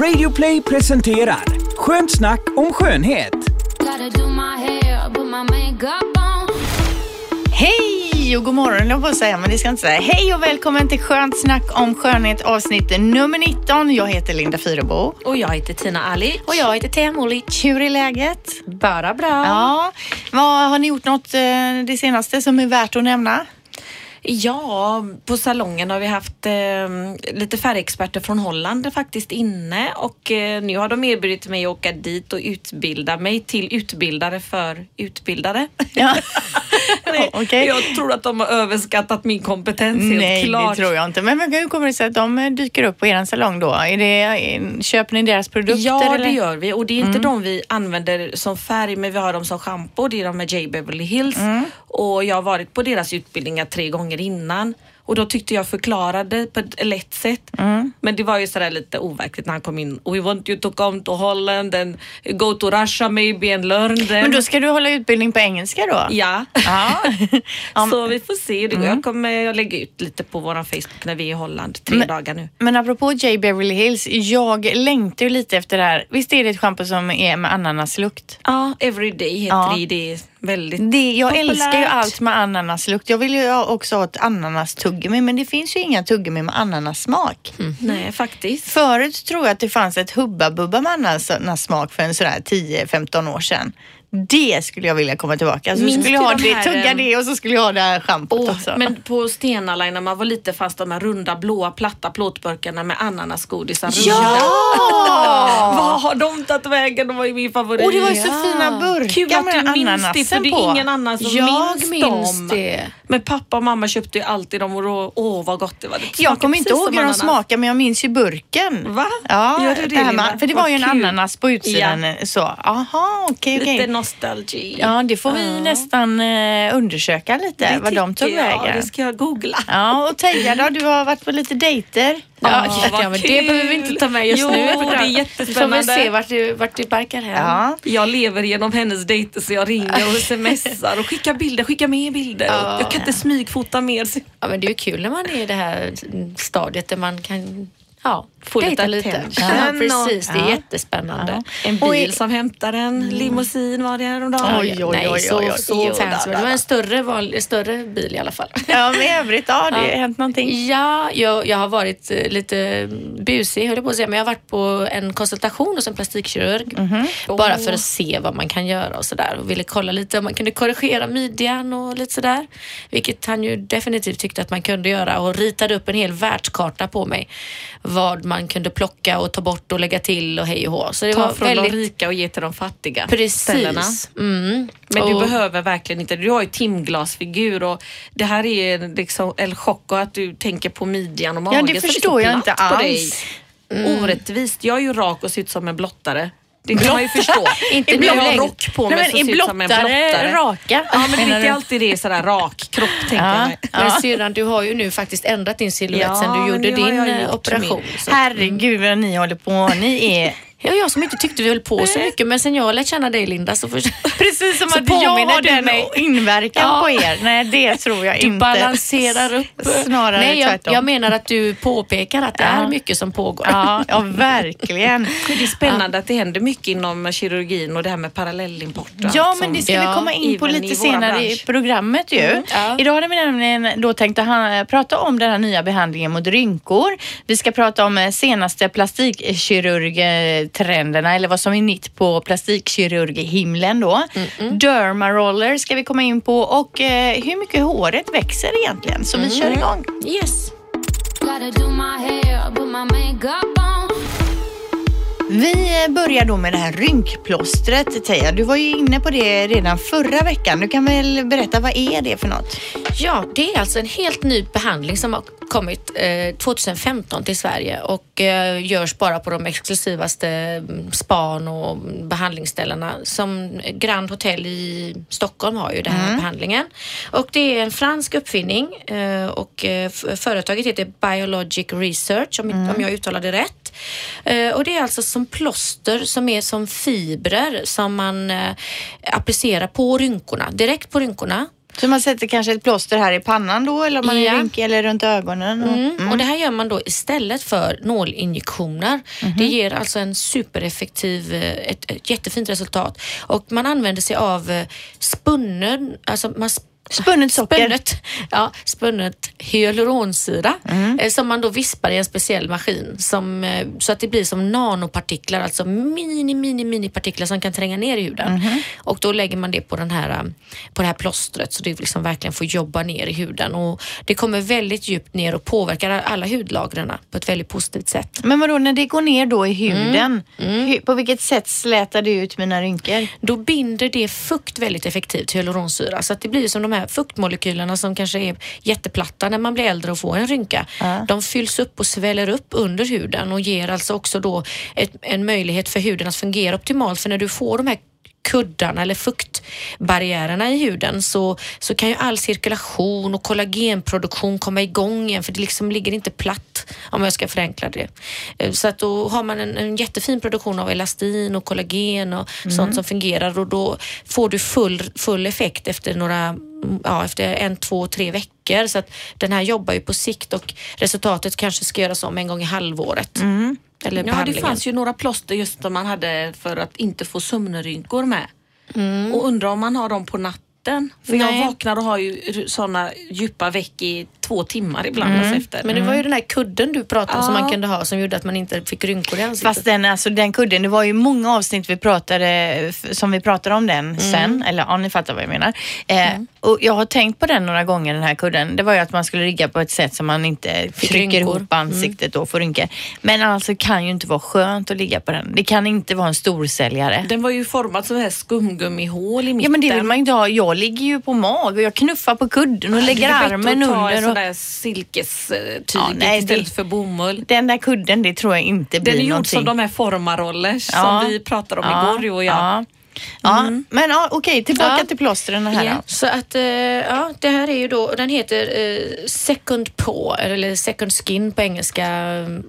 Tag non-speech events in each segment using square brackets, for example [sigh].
Radioplay presenterar Skönt snack om skönhet. Hej och god morgon jag på att säga, men det ska jag inte säga. Hej och välkommen till Skönt snack om skönhet avsnitt nummer 19. Jag heter Linda Fyrebo. Och jag heter Tina Ali. Och jag heter Thea Molic. Hur är läget? Bara bra. Ja. Vad, har ni gjort något eh, det senaste som är värt att nämna? Ja, på salongen har vi haft eh, lite färgexperter från Holland faktiskt inne och eh, nu har de erbjudit mig att åka dit och utbilda mig till utbildare för utbildare. Ja. [laughs] Nej, Okej. Jag tror att de har överskattat min kompetens helt Nej, klart. det tror jag inte. Men men hur kommer det sig att de eh, dyker upp på er salong då? Är det, eh, köper ni deras produkter? Ja, eller? det gör vi och det är inte de vi använder som färg men vi har dem som schampo. Det är de med J Beverly Hills och jag har varit på deras utbildningar tre gånger innan och då tyckte jag förklarade på ett lätt sätt. Men det var ju sådär lite overkligt när han kom in. We want you to come to Holland and go to Russia maybe and learn them. Men då ska du hålla utbildning på engelska då? Ja. Ja. [laughs] Så vi får se. Går. Jag kommer att lägga ut lite på vår Facebook när vi är i Holland. Tre Men- dagar nu. Men apropå J Beverly Hills, jag längtar ju lite efter det här. Visst är det ett schampo som är med ananaslukt? Ja, Everyday heter Ja. det. Väldigt Det, jag populärt. älskar ju allt med ananaslukt. Jag vill ju också ha ett ananastuggummi, men det finns ju inga tuggummi med ananassmak. Nej, faktiskt. Förut tror jag att det fanns ett Hubba Bubba med ananassmak för en sådär 10-15 år sedan. Det skulle jag vilja komma tillbaka. Så Minns skulle jag ha de det, här, tugga ehm, det och så skulle jag ha det här schampot Åh, också. men på Stena Line när man var lite fast de här runda blåa platta plåtburkarna med ananasgodisar. Ja! [laughs] Vad har de tagit vägen? De var ju min favorit. Och det var ju så fina burkar Kul att med du minns det för det är ingen annan som Jag minns, minns dem. det. Men pappa och mamma köpte ju alltid dem och då, åh vad gott det var. Det Jag smakade kommer inte ihåg hur de smakar men jag minns ju burken. Va? Ja, Gör du det, här Linda? med, för det var ju en ananas på utsidan. Så, aha, okej, okej. Nostalgi. Ja, det får vi nästan eh, undersöka lite Det vad de tog jag. vägen. Det ska jag googla. Ja, och Teija då, du har varit på lite dejter. Ja, Ja, vad ja, men det behöver vi inte ta med just Jo, nu. det är Vi jättespännande. väl se vart det, vart det barkar hem. Ja. Jag lever genom hennes dejter så jag ringer och smsar och skickar bilder, skickar med bilder. Ja. Jag kan inte smygfota mer. Ja, men det är ju kul när man är i det här stadiet där man kan ja, Få lite attention Ja, precis. Det är Ja. jättespännande. En bil som hämtar en, limousin var det häromdagen. Oj, oj, oj, så fancy. Det var en större, vanlig, större bil i alla fall. [laughs] Ja, men i övrigt, ja, det har hänt någonting. Ja, jag, jag har varit eh, lite busig höll jag på att säga, men jag har varit på en konsultation hos en plastikkirurg. Mhm. Bara för att se vad man kan göra och sådär. Och ville kolla lite om man kunde korrigera midjan och lite sådär. Vilket han ju definitivt tyckte att man kunde göra och ritade upp en hel världskarta på mig. Vad man kunde plocka och ta bort och lägga till och hej och hå. Så det Ta var från väldigt... de rika och ge till de fattiga. ställena. Precis. Mm. Men du Och- behöver verkligen inte, du har ju timglasfigur och det här är liksom El Choco att du tänker på midjan och magen. Ja, det förstår så jag inte alls. Orättvist. Jag är ju rak och ser ut som en blottare. Det kan man ju förstå. Inte När nu jag har längre. rock på mig Nej, så men ser är jag ut som en blottare raka? Ja, men det är inte alltid det är sådär rak kropp tänker jag Ja. Men syrran, du har ju nu faktiskt ändrat din silhuett Ja, sen du gjorde din eh, operation. min. Så. Herregud vad ni håller på. Ni är Ja, jag som inte tyckte vi höll på så mycket, men sen jag lärde känna dig Linda så för... [laughs] precis som Så att jag har du den mig. inverkan Ja. på er. Nej, det tror jag [laughs] Du inte. balanserar upp. Snarare Nej, jag, tvärtom. jag menar att du påpekar att det Ja. är mycket som pågår. Ja, ja, verkligen. [laughs] Det är spännande att det händer mycket inom kirurgin och det här med parallellimport. Ja, allt men det ska vi Ja, komma in på lite i senare i bransch. programmet ju. ja. Idag hade vi nämligen då tänkt att han, prata om den här nya behandlingen mot rynkor. Vi ska prata om eh, senaste plastikkirurgtrenderna eller vad som är nytt på plastikkirurghimlen då. Dermaroller ska vi komma in på och eh, hur mycket håret växer egentligen. Så vi kör igång. Yes. Vi eh, börjar då med det här rynkplåstret. Teija, du var ju inne på det redan förra veckan. Du kan väl berätta, vad är det för något? Ja, det är alltså en helt ny behandling som har kommit eh, 2015 till Sverige och eh, görs bara på de exklusivaste mm, span och behandlingsställena som Grand Hotel i Stockholm har ju den här behandlingen. Och det är en fransk uppfinning eh, och eh, företaget heter Biologic Research om, om jag uttalar det rätt. Eh, och det är alltså som plåster som är som fibrer som man eh, applicerar på rynkorna, direkt på rynkorna. Så man sätter kanske ett plåster här i pannan då eller om man Ja. är rynkig eller runt ögonen? Och, Mm. Och det här gör man då istället för nålinjektioner. Mhm. Det ger alltså en supereffektiv, eh, ett, ett jättefint resultat. Och man använder sig av eh, spunnen, alltså man Spunnet socker. Spunnet, ja, spunnet hyaluronsyra Mm. eh, som man då vispar i en speciell maskin som, eh, så att det blir som nanopartiklar, alltså mini, mini, mini partiklar som kan tränga ner i huden. Mhm. Och då lägger man det på, den här, eh, på det här plåstret så det liksom verkligen får jobba ner i huden. Och det kommer väldigt djupt ner och påverkar alla hudlagren på ett väldigt positivt sätt. Men vadå, när det går ner då i huden, Mm. på vilket sätt slätar det ut mina rynkor? Då binder det fukt väldigt effektivt, hyaluronsyra. Så att det blir som de här fuktmolekylerna som kanske är jätteplatta när man blir äldre och får en rynka. De fylls upp och sväller upp under huden och ger alltså också då ett, en möjlighet för huden att fungera optimalt. För när du får de här kuddarna eller fuktbarriärerna i huden så, så kan ju all cirkulation och kollagenproduktion komma igång igen för det liksom ligger inte platt om jag ska förenkla det. Eh, Så att då har man en, en jättefin produktion av elastin och kollagen och sånt som fungerar och då får du full, full effekt efter några Ja, efter en, två, tre veckor. Så att den här jobbar ju på sikt och resultatet kanske ska göras om en gång i halvåret. Eller Ja, det fanns ju några plåster just som man hade för att inte få sömnrynkor med. Mm. Och undrar om man har dem på natten. För Nej. jag vaknar och har ju sådana djupa veck i två timmar ibland alltså efter. Mm. Men det var ju den här kudden du pratade om som Ja. man kunde ha som gjorde att man inte fick rynkor i ansiktet. Fast den, alltså, den kudden, det var ju många avsnitt vi pratade, som vi pratade om den sen. Eller ja, ni fattar vad jag menar. Eh, och jag har tänkt på den några gånger, den här kudden. Det var ju att man skulle rigga på ett sätt som man inte Fick trycker ihop ansiktet och får rynkor. Men alltså kan ju inte vara skönt att ligga på den. Det kan inte vara en storsäljare. Den var ju formad som här skumgummihål i mitten. Ja men det vill man ju inte ha. Jag ligger ju på mag och jag knuffar på kudden och lägger armen Det är under. bättre att ta Och... sån där silkestyg Ja, nej, istället det- för bomull. Den där kudden, det tror jag inte blir Den är gjord någonting. som de här formaroller Ja. som vi pratade om Ja, igår du och jag. Ja, ja. men ja, okej, tillbaka Ja. till plåstren här då. så att eh, ja, det här är ju då, den heter eh, Second Paw eller Second Skin på engelska, mm,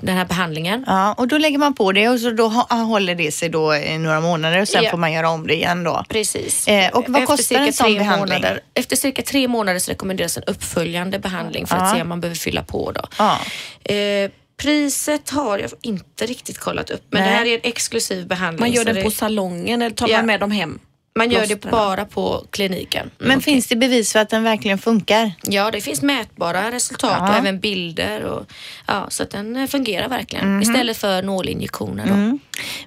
den här behandlingen. Ja, och då lägger man på det och så då håller det sig då i några månader och sen Ja. får man göra om det igen då. Precis. Eh, och vad Efter kostar en sån behandling? Månader, efter cirka tre månader så rekommenderas en uppföljande behandling för att Ja. se om man behöver fylla på. Då. Ja. Eh, priset har jag inte riktigt kollat upp men Nej. det här är en exklusiv behandling. Man gör den det, på salongen eller tar Ja. man med dem hem? Man gör det bara på kliniken. Men finns det bevis för att den verkligen funkar? Ja, det finns mätbara resultat Ja. och även bilder. Och, ja, så att den eh, fungerar verkligen Mhm. istället för nålinjektioner. Då. Mm.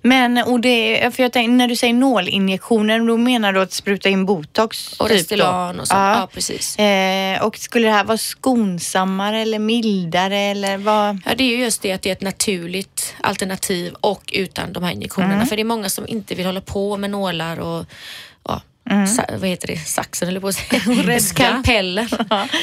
Men och det, för jag tänkte, när du säger nålinjektioner, då menar du att spruta in botox? Och typ Restylane och så. Ja. Ja. precis. Eh, och skulle det här vara skonsammare eller mildare eller vad? Ja, det är ju just det att det är ett naturligt alternativ och utan de här injektionerna. Mm. För det är många som inte vill hålla på med nålar och Mm. sa, vad heter det, saxen eller på att säga. [laughs] Skalpeller.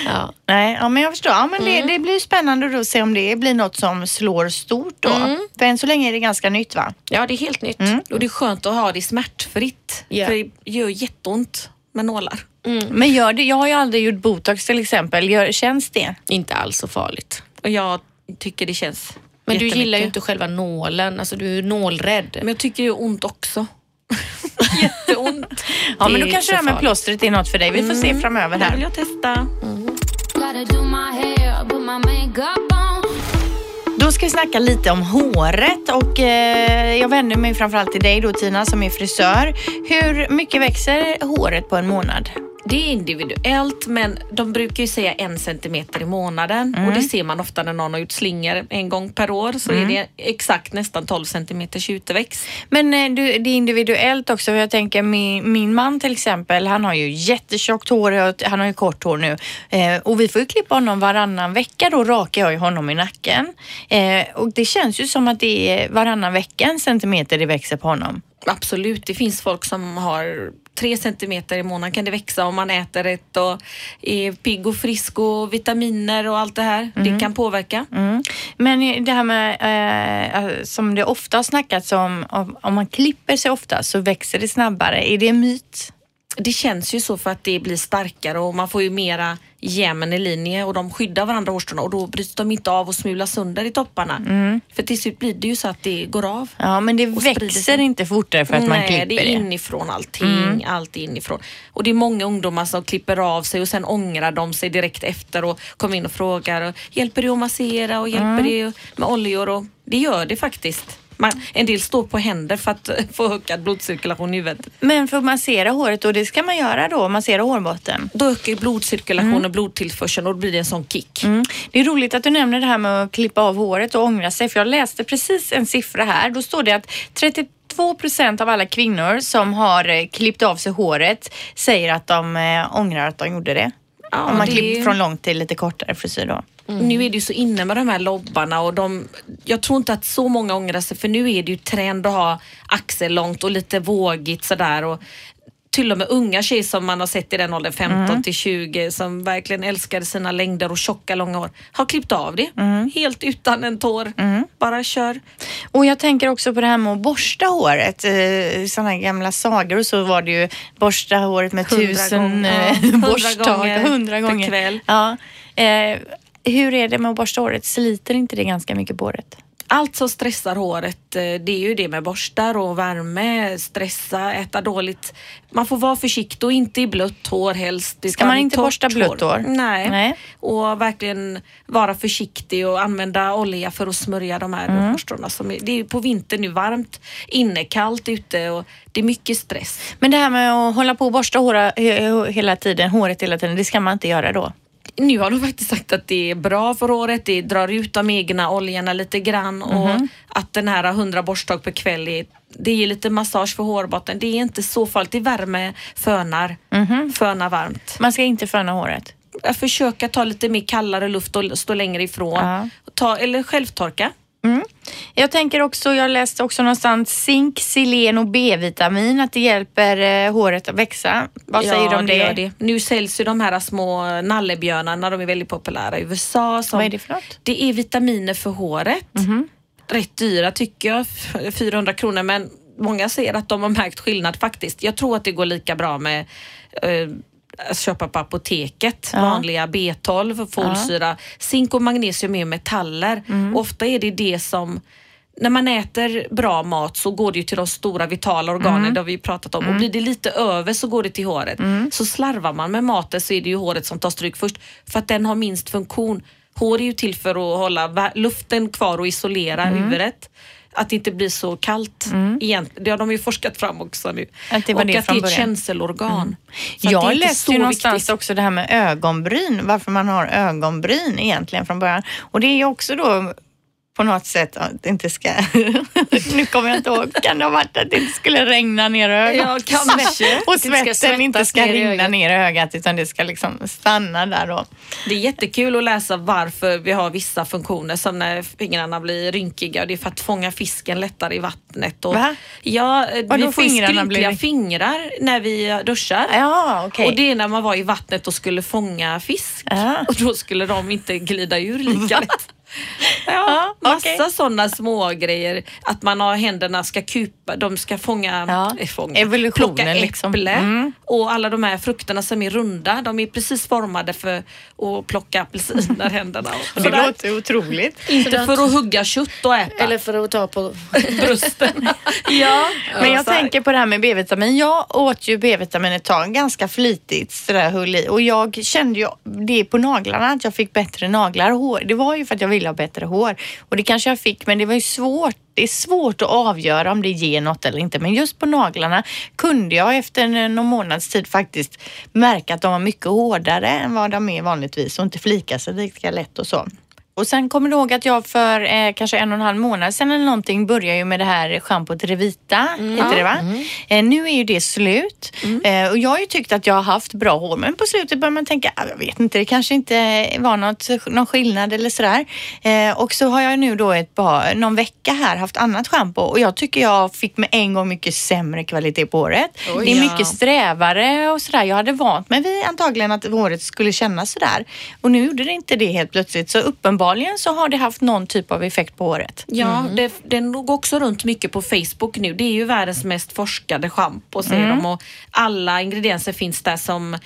ja. Nej, ja, men jag förstår. Ja, men Mm. det, det blir spännande då att se om det blir något som slår stort då. Mm. För än så länge är det ganska nytt va? ja, det är helt nytt. Mm. Och det är skönt att ha det smärtfritt. Ja. För det gör jätteont med nålar. Men gör det, jag har ju aldrig gjort botox till exempel. Gör, känns det? Inte alls så farligt. Och jag tycker det känns Men du gillar ju inte själva nålen, alltså du är nålrädd. Men jag tycker det gör ont också. [laughs] Jätteont. Ja, Det men då är kanske det här med plåstret är något för dig. Vi får se framöver Det här. vill jag testa. On. Då ska vi snacka lite om håret och eh, jag vänder mig framförallt till dig då Tina som är frisör. Hur mycket växer håret på en månad? Det är individuellt men de brukar ju säga en centimeter i månaden och det ser man ofta när någon har gjort slingor en gång per år så är det exakt nästan 12 centimeters utväxt. Men eh, du, det är individuellt också. Jag tänker min, min man till exempel, han har ju jättetjockt hår, han har ju kort hår nu. Eh, och vi får ju klippa honom varannan vecka då rakar jag ju honom i nacken. Eh, och det känns ju som att det är varannan vecka en centimeter det växer på honom. Absolut, det finns folk som har tre centimeter i månaden kan det växa om man äter rätt och är pigg och frisk och vitaminer och allt det här. Det kan påverka. Mm. Men det här med, eh, som det ofta har snackats om, om, om man klipper sig ofta så växer det snabbare. Är det en myt? Det känns ju så för att det blir starkare och man får ju mera jämn i linje och de skyddar varandra hårstråna och då bryts de inte av och smular sönder i topparna. För till slut blir det ju så att det går av. Ja, men det växer inte fortare för att man Nej, klipper det är det. inifrån allting. Allt är inifrån. Och det är många ungdomar som klipper av sig och sen ångrar de sig direkt efter och kommer in och frågar. Och, hjälper det att massera och hjälper det med oljor? Och, det gör det faktiskt. Man, en del står på händer för att få ökad blodcirkulation i huvudet. Men för att massera håret och det ska man göra då, massera hårbotten. Då ökar blodcirkulationen och blodtillförseln och då blir det en sån kick. Mm. Det är roligt att du nämner det här med att klippa av håret och ångra sig för jag läste precis en siffra här. Då står det att 32 procent av alla kvinnor som har eh, klippt av sig håret säger att de eh, ångrar att de gjorde det. Ja, Om man det klippt från lång till lite kortare frisyr då. Nu är det ju så inne med de här lobbarna och de, jag tror inte att så många ångrar sig för nu är det ju trend att ha axellångt och lite vågigt sådär. Och till och med unga tjejer som man har sett i den åldern, 15 till 20, som verkligen älskade sina längder och tjocka långa hår, har klippt av det. Helt utan en tår. Bara kör. Och jag tänker också på det här med att borsta håret. Eh, I sådana gamla sagor och så var det ju borsta håret med Hundra tusen gånger. eh, Ja, [laughs] hundra borsttag. gånger Hundra per kväll. Ja. Hur är det med att borsta håret? Sliter inte det ganska mycket på håret? Allt som stressar håret, eh, det är ju det med borstar och värme, stressa, äta dåligt. Man får vara försiktig och inte i blött hår helst. Ska man inte borsta blött hår? Nej. Nej. Och verkligen vara försiktig och använda olja för att smörja de här Mm. hårstråna. Som är, det är ju på vintern nu varmt, inne kallt ute och det är mycket stress. Men det här med att hålla på och borsta håra, he- hela tiden, håret hela tiden, det ska man inte göra då? Nu har de faktiskt sagt att det är bra för håret, det drar ut de egna oljorna lite grann och Mhm. att den här 100 borsttag per kväll är, det ger lite massage för hårbotten. Det är inte så farligt, det är värme, fönar, Mhm. fönar varmt. Man ska inte föna håret. Försöka ta lite mer kallare luft och stå längre ifrån. Ja. Ta, eller självtorka. Jag tänker också, jag läste också någonstans zink, selen och B-vitamin, att det hjälper eh, håret att växa. Vad säger ja, du om det? gör det. Nu säljs ju de här små nallebjörnarna, de är väldigt populära i USA. Som, Vad är det för något? Det är vitaminer för håret. Rätt dyra tycker jag, f- 400 kronor men många säger att de har märkt skillnad faktiskt. Jag tror att det går lika bra med eh, köpa på apoteket, Ja. vanliga B12, folsyra. Zink och magnesium är metaller. Mm. Ofta är det det som när man äter bra mat så går det ju till de stora vitala organen, Mm. det har vi pratat om. Och blir det lite över så går det till håret. Så slarvar man med maten så är det ju håret som tar stryk först. För att den har minst funktion. Hår är ju till för att hålla luften kvar och isolera Mm. huvudet. Att det inte blir så kallt. Egentligen. Det har de ju forskat fram också nu. Att det var och det att från det är ett. Mm. känselorgan. Är Jag läste ju någonstans viktigt. också det här med ögonbryn, varför man har ögonbryn egentligen från början. Och det är ju också då på något sätt att det inte ska... [laughs] nu kommer jag inte ihåg. Kan det ha varit att det inte skulle regna ner i ögat? Ja, kanske. [laughs] Och inte ska svetten inte ska ner rinna ögat. ner i ögat utan det ska liksom stanna där då. Det är jättekul att läsa varför vi har vissa funktioner som när fingrarna blir rynkiga och det är för att fånga fisken lättare i vattnet. Och, Va? Ja, Vadå vi får fingrarna blir- fingrar när vi duschar. Ja, okej. Och det är när man var i vattnet och skulle fånga fisk. Ja. Och då skulle de inte glida ur lika [laughs] lätt. Ja, massa okej. sådana små grejer. Att man har händerna ska kupa, de ska fånga, Ja. eh, fånga Evolutionen plocka liksom. äpple. Mm. Och alla de här frukterna som är runda, de är precis formade för att plocka apelsiner, händerna. [laughs] Och Det låter otroligt. Inte för att hugga kött och äta. Eller för att ta på... [laughs] brösten. [laughs] ja, Men jag så här. tänker på det här med B-vitamin. Jag åt ju B-vitamin ett tag, ganska flitigt sådär höll i. Och jag kände ju det på naglarna, att jag fick bättre naglar. Det var ju för att jag ville ha bättre hår. Och det kanske jag fick, men det var ju svårt. Det är svårt att avgöra om det ger något eller inte. Men just på naglarna kunde jag efter eh, någon månads tid faktiskt märka att de var mycket hårdare än vad de är vanligtvis och inte flika sig lika lätt och så. Och sen kommer du ihåg att jag för eh, kanske en och en halv månad sedan eller någonting började ju med det här schampot Revita, heter det va? Eh, nu är ju det slut eh, och jag har ju tyckt att jag har haft bra hår men på slutet börjar man tänka, ah, jag vet inte, det kanske inte var något, någon skillnad eller sådär. Eh, och så har jag nu då ett par, någon vecka här haft annat schampo och jag tycker jag fick med en gång mycket sämre kvalitet på håret. Oj. det är Ja. mycket strävare och sådär. Jag hade vant mig vid antagligen att håret skulle kännas sådär och nu gjorde det inte det helt plötsligt så uppenbarligen uppenbarligen så har det haft någon typ av effekt på håret. Ja, det, den går också runt mycket på Facebook nu. Det är ju världens mest forskade schampo säger de och alla ingredienser finns där som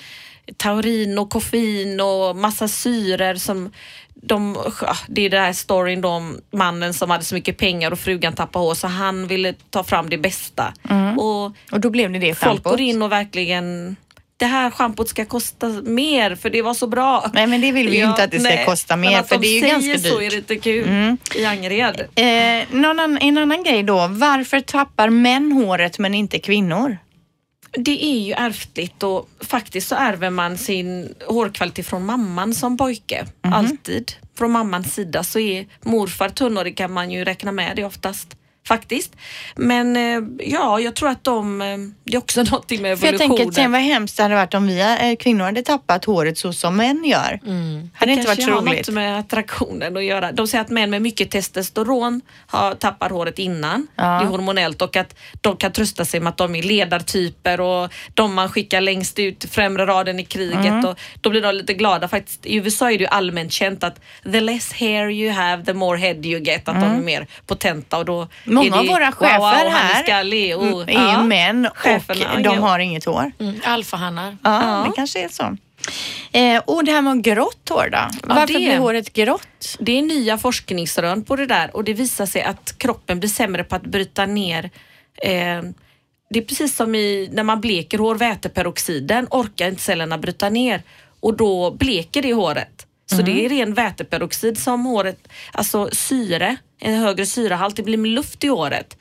taurin och koffein och massa syror som de, det är den här storyn då om mannen som hade så mycket pengar och frugan tappade hår så han ville ta fram det bästa. Och Och då blev det det folk går in och verkligen det här schampot ska kosta mer för det var så bra. Nej, men det vill vi ju inte att det ska nej, kosta mer, för de det är ju ganska så dyrt. är det inte kul i Angered. Eh, någon en annan grej då. Varför tappar män håret men inte kvinnor? Det är ju ärftligt och faktiskt så ärver man sin hårkvalitet från mamman som pojke. Mhm. Alltid. Från mammans sida så är morfar tunnhårig kan man ju räkna med det oftast. Faktiskt. Men eh, ja, jag tror att de, eh, det är också [laughs] någonting med För jag evolutionen. tänker, tänk vad hemskt det hade varit om vi eh, kvinnor hade tappat håret så som män gör. Hade inte varit kanske så har roligt. något med attraktionen att göra. De säger att män med mycket testosteron har, tappar håret innan. Ja. Det är hormonellt och att de kan trösta sig med att de är ledartyper och de man skickar längst ut främre raden i kriget Mm. och då blir de lite glada. Faktiskt, I USA är det ju allmänt känt att the less hair you have the more head you get. Att de är mer potenta och då Mm. Många av våra chefer wow, här är och, ju män och cheferna, de ja. har inget hår. Mm, alfahannar. Ja, det kanske är så. Eh, och det här med grått hår då? Varför det- blir håret grått? Det är nya forskningsrön på det där och det visar sig att kroppen blir sämre på att bryta ner eh, det är precis som i, när man bleker hår, väteperoxiden orkar inte cellerna bryta ner och då bleker det håret. Så det är ren väteperoxid som håret, alltså syre, en högre syrehalt, det blir med luft i håret.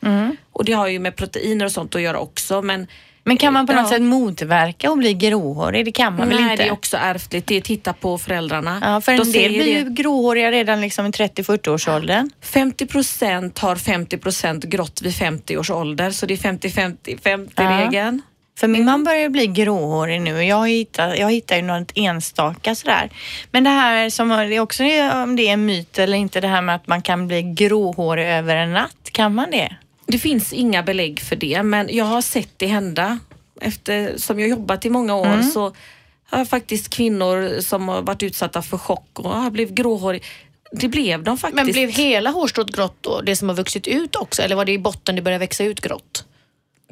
Och det har ju med proteiner och sånt att göra också men Men kan man på något Ja. sätt motverka och bli gråhårig? Det kan man väl Nej, inte? det är också ärftligt. Det är titta på föräldrarna. Ja, för Då en del säger blir det- ju gråhåriga redan liksom i 30-40-årsåldern. 50 procent har 50 procent grått vid 50 års ålder, så det är 50-50-50-regeln. För min man börjar ju bli gråhårig nu och jag hittar, jag hittar ju något enstaka sådär. Men det här som, det är också om det är en myt eller inte, det här med att man kan bli gråhårig över en natt. Kan man det? Det finns inga belägg för det, men jag har sett det hända. Eftersom jag jobbat i många år Mm. så har jag faktiskt kvinnor som har varit utsatta för chock och har blivit gråhåriga. Det blev de faktiskt. Men blev hela hårstrået grått då, det som har vuxit ut också? Eller var det i botten det började växa ut grått?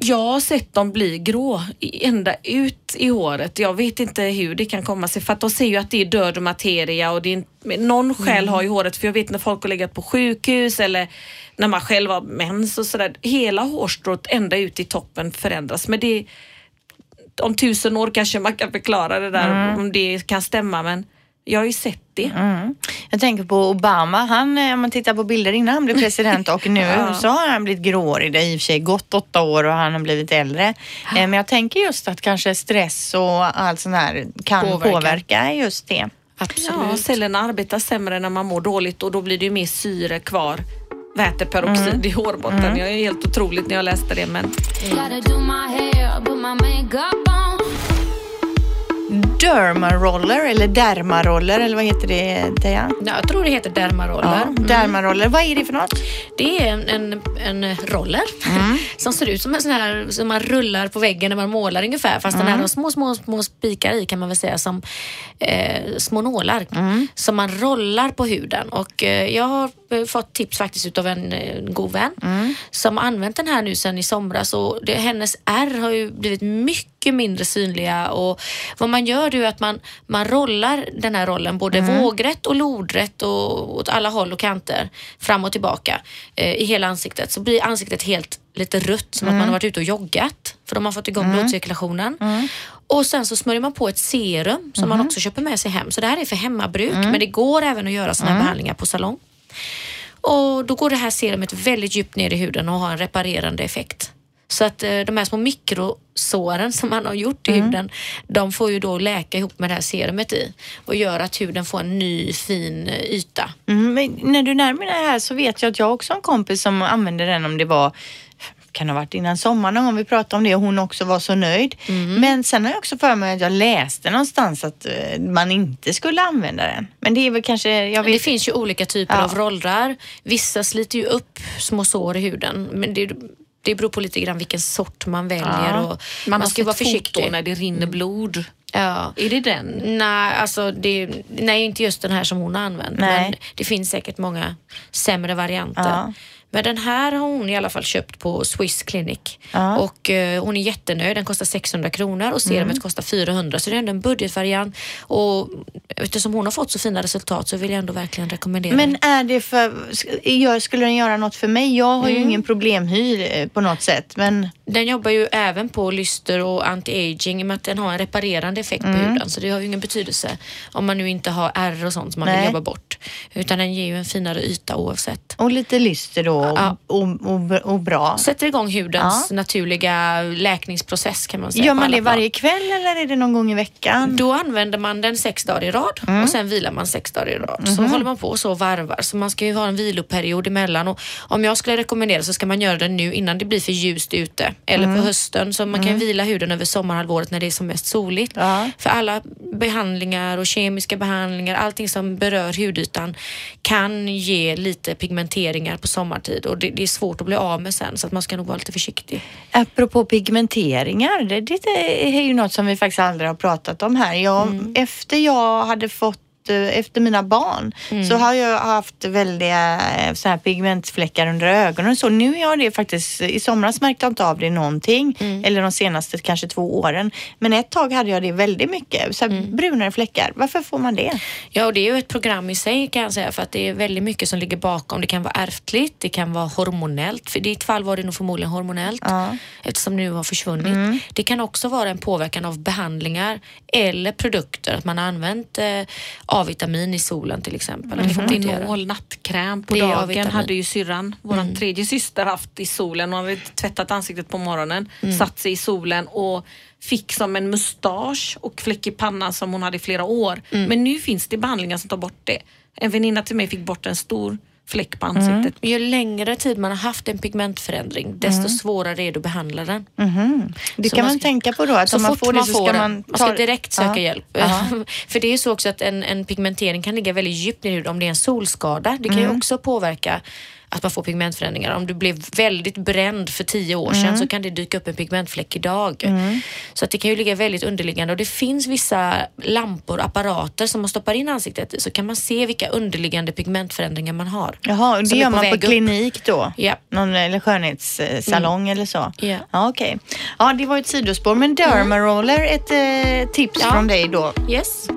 Jag har sett dem bli grå ända ut i håret. Jag vet inte hur det kan komma sig för att de ser ju att det är död materia och det är någon själ har ju håret för jag vet när folk har legat på sjukhus eller när man själv har mens och sådär. Hela hårstrået ända ut i toppen förändras men det om tusen år kanske man kan förklara det där om det kan stämma men jag har ju sett det. Mm. Jag tänker på Obama. Han, eh, om man tittar på bilder innan han blev [laughs] president och nu så har han blivit gråhårig. Det har i och för sig gått åtta år och han har blivit äldre. Eh, Men jag tänker just att kanske stress och allt sånt här kan Påverka. påverka just det. Absolut. Ja, cellerna arbetar sämre när man mår dåligt och då blir det ju mer syre kvar. Väteperoxid i hårbotten. Jag är helt otroligt när jag läste det men Gotta Dermaroller eller dermaroller eller vad heter det Teija? Ja, jag tror det heter dermaroller. Ja, dermaroller. Vad är det för något? Det är en, en, en roller Mm. [laughs] som ser ut som en sån här som man rullar på väggen när man målar ungefär. Fast den Mm. här har små, små, små spikar i kan man väl säga som eh, små nålar Mm. som man rollar på huden. Och eh, jag har eh, fått tips faktiskt utav en, eh, en god vän Mm. som använt den här nu sedan i somras och det, hennes ärr har ju blivit mycket mindre synliga. Och vad man gör är att man, man rollar den här rollen både vågrätt och lodrätt och åt alla håll och kanter fram och tillbaka eh, i hela ansiktet. Så blir ansiktet helt lite rött som att man har varit ute och joggat för de har fått igång blodcirkulationen. Och sen så smörjer man på ett serum som man också köper med sig hem. Så det här är för hemmabruk men det går även att göra sådana här behandlingar på salong. Och då går det här serumet väldigt djupt ner i huden och har en reparerande effekt. Så att eh, de här små mikrosåren som man har gjort i huden, de får ju då läka ihop med det här serumet i och gör att huden får en ny fin eh, yta. Mm, men när du närmar dig det här så vet jag att jag också har en kompis som använde den om det var kan ha varit innan sommaren någon gång vi pratade om det och hon också var så nöjd. Men sen har jag också för mig att jag läste någonstans att eh, man inte skulle använda den. Men det är väl kanske, jag Det vet finns ju olika typer Ja. av rollrar. Vissa sliter ju upp små sår i huden men det, det beror på lite grann vilken sort man väljer Ja. och Man, har ska vara försiktig. när det rinner blod. Ja. Är det den? Nej, alltså det, nej, inte just den här som hon har använt. Nej. Men det finns säkert många sämre varianter. Ja. Men den här har hon i alla fall köpt på Swiss Clinic. Ja. Och eh, hon är jättenöjd. Den kostar 600 kronor och serumet Mm. kostar 400. Så det är ändå en budgetvariant. Och eftersom hon har fått så fina resultat så vill jag ändå verkligen rekommendera Men är det för, skulle den göra något för mig? Jag har ju Mm. ingen problemhy eh, på något sätt, men Den jobbar ju även på lyster och anti-aging i och med att den har en reparerande effekt Mm. på huden. Så det har ju ingen betydelse om man nu inte har ärr och sånt som man Nej. vill jobba bort. Utan den ger ju en finare yta oavsett. och lite lyster då och, Ja. och, och, och bra. Sätter igång hudens naturliga läkningsprocess kan man säga. Gör man det plan. varje kväll eller är det någon gång i veckan? Då använder man den sex dagar i rad Mm. och sen vilar man sex dagar i rad. Så Mhm. håller man på så och varvar. Så man ska ju ha en viloperiod emellan. Och om jag skulle rekommendera så ska man göra det nu innan det blir för ljust ute. Eller Mm. på hösten. Så man kan vila huden över sommarhalvåret när det är som mest soligt. Ja. För alla behandlingar och kemiska behandlingar, allting som berör hudytan kan ge lite pigmenteringar på sommartid. Och det, det är svårt att bli av med sen. Så att man ska nog vara lite försiktig. Apropå pigmenteringar, det, det är ju något som vi faktiskt aldrig har pratat om här. Jag, Mm. Efter jag hade fått eh, efter mina barn Mm. så har jag haft väldiga eh, så här pigmentfläckar under ögonen och så. Nu har det faktiskt, i somras märkte jag inte av det någonting Mm. eller de senaste kanske två åren. Men ett tag hade jag det väldigt mycket, så Mm. brunare fläckar. Varför får man det? Ja, och det är ju ett program i sig kan jag säga för att det är väldigt mycket som ligger bakom. Det kan vara ärftligt, det kan vara hormonellt. För i ditt fall var det nog förmodligen hormonellt Ja. eftersom det nu har försvunnit. Det kan också vara en påverkan av behandlingar eller produkter. Att man har använt eh, A-vitamin i solen till exempel. Göra. Retinol, nattkräm på dagen hade ju syrran, vår tredje syster, haft i solen. Hon hade tvättat ansiktet på morgonen, satt sig i solen och fick som en mustasch och fläck i pannan som hon hade i flera år. Men nu finns det behandlingar som tar bort det. En väninna till mig fick bort en stor fläck på ansiktet. Men Ju längre tid man har haft en pigmentförändring, desto svårare är det att behandla den. Det Så kan man man ska- tänka på då, att så om man fort får det man så får ska man man ta ska direkt söka Ja. hjälp. Ja. [laughs] För det är ju så också att en, en pigmentering kan ligga väldigt djupt ner i huden. Om det är en solskada, det kan Mm. ju också påverka att man får pigmentförändringar. Om du blev väldigt bränd för tio år Mm. sedan så kan det dyka upp en pigmentfläck idag. Så att det kan ju ligga väldigt underliggande och det finns vissa lampor, apparater som man stoppar in ansiktet i så kan man se vilka underliggande pigmentförändringar man har. Jaha, och det gör på man på upp. klinik då? Ja. Någon, eller skönhetssalong eller så? Ja. Ja, okej. Ja, det var ett sidospår. Men Dermaroller, ett eh, tips Ja. från dig då. Yes.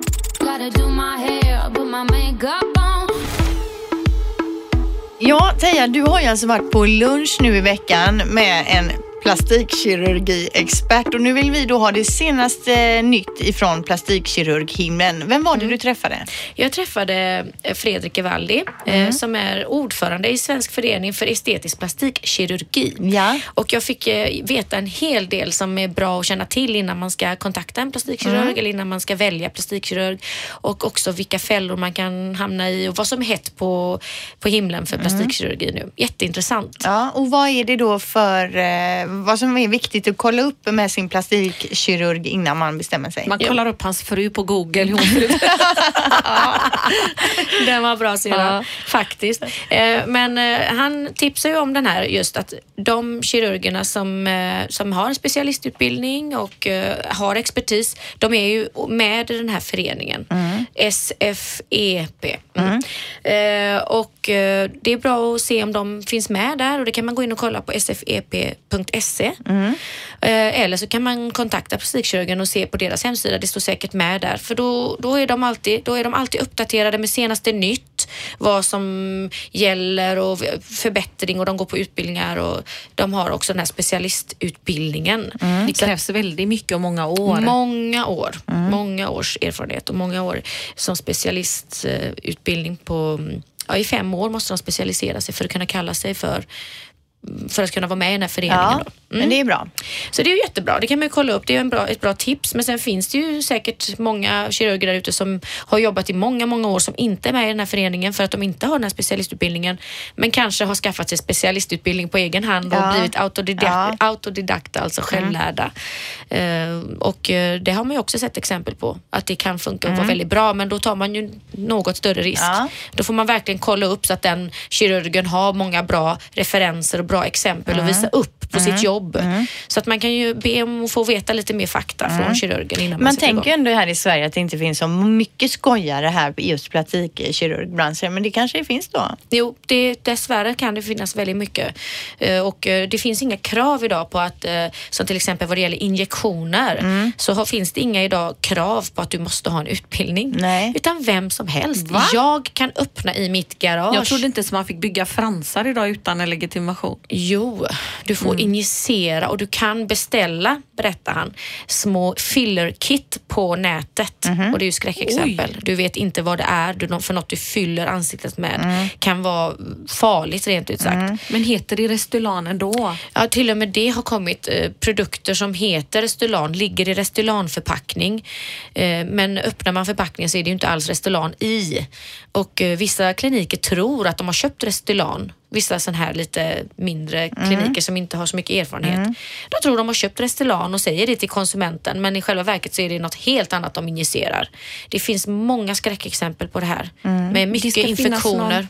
Ja, Teija, du har ju alltså varit på lunch nu i veckan med en plastikkirurgiexpert och nu vill vi då ha det senaste nytt ifrån plastikkirurghimlen. Vem var det du träffade? Jag träffade eh, Fredrik Evaldi eh, som är ordförande i Svensk förening för estetisk plastikkirurgi. Ja. Och jag fick eh, veta en hel del som är bra att känna till innan man ska kontakta en plastikkirurg eller innan man ska välja plastikkirurg. Och också vilka fällor man kan hamna i och vad som är hett på, på himlen för plastikkirurgi nu. Jätteintressant. Ja, och vad är det då för, vad som är viktigt att kolla upp med sin plastikkirurg innan man bestämmer sig? Man kollar upp hans fru på google, hon ut. [laughs] Den var bra syrran, faktiskt. Eh, Men eh, han tipsar ju om den här just att de kirurgerna som, eh, som har en specialistutbildning och har expertis, de är ju med i den här föreningen. SFEP. Mm. Eh, Och det är bra att se om de finns med där och det kan man gå in och kolla på sfep.se. Eh, Eller så kan man kontakta plastikkirurgen och se på deras hemsida. Det står säkert med där. För då, då, är de alltid, då är de alltid uppdaterade med senaste nytt, vad som gäller och förbättring och de går på utbildningar och de har också den här specialistutbildningen. Det krävs väldigt mycket och många år. Många år, många års erfarenhet och många år som specialistutbildning på, ja, i fem år måste de specialisera sig för att kunna kalla sig för för att kunna vara med i den här föreningen. Ja. Mm. men det är bra. Så det är jättebra. Det kan man ju kolla upp. Det är en bra, ett bra tips. Men sen finns det ju säkert många kirurger där ute som har jobbat i många, många år som inte är med i den här föreningen för att de inte har den här specialistutbildningen. Men kanske har skaffat sig specialistutbildning på egen hand och Ja. blivit autodidakt, Ja. autodidakta, alltså självlärda. Eh, och eh, det har man ju också sett exempel på. Att det kan funka och vara väldigt bra. Men då tar man ju något större risk. Då får man verkligen kolla upp så att den kirurgen har många bra referenser och bra exempel och visa upp på sitt jobb. Så att man kan ju be om att få veta lite mer fakta från kirurgen innan man, Man sätter tänker ju igång. ändå här i Sverige att det inte finns så mycket skojare här på just plastikkirurgbranschen, men det kanske det finns då? Jo, det, dessvärre kan det finnas väldigt mycket. Eh, Och eh, det finns inga krav idag på att, eh, som till exempel vad det gäller injektioner, Mm. så har, finns det inga idag krav på att du måste ha en utbildning. Nej. Utan vem som helst. Va? Jag kan öppna i mitt garage. Jag trodde inte ens man fick bygga fransar idag utan en legitimation. Jo, du får Mm. injicera och du kan beställa, berättar han, små filler-kit på nätet. Mhm. Och det är ju skräckexempel. Du vet inte vad det är du, för något du fyller ansiktet med. Mm. Kan vara farligt rent ut sagt. Men heter det Restylane ändå? Ja, till och med det har kommit eh, produkter som heter Restylan, ligger i Restylan-förpackning. Eh, men öppnar man förpackningen så är det ju inte alls Restylan i. Och eh, vissa kliniker tror att de har köpt Restylan. Vissa sån här lite mindre kliniker som inte har så mycket erfarenhet. De tror de har köpt Restylan och säger det till konsumenten men i själva verket så är det något helt annat de injicerar. Det finns många skräckexempel på det här med Det mycket finnas infektioner.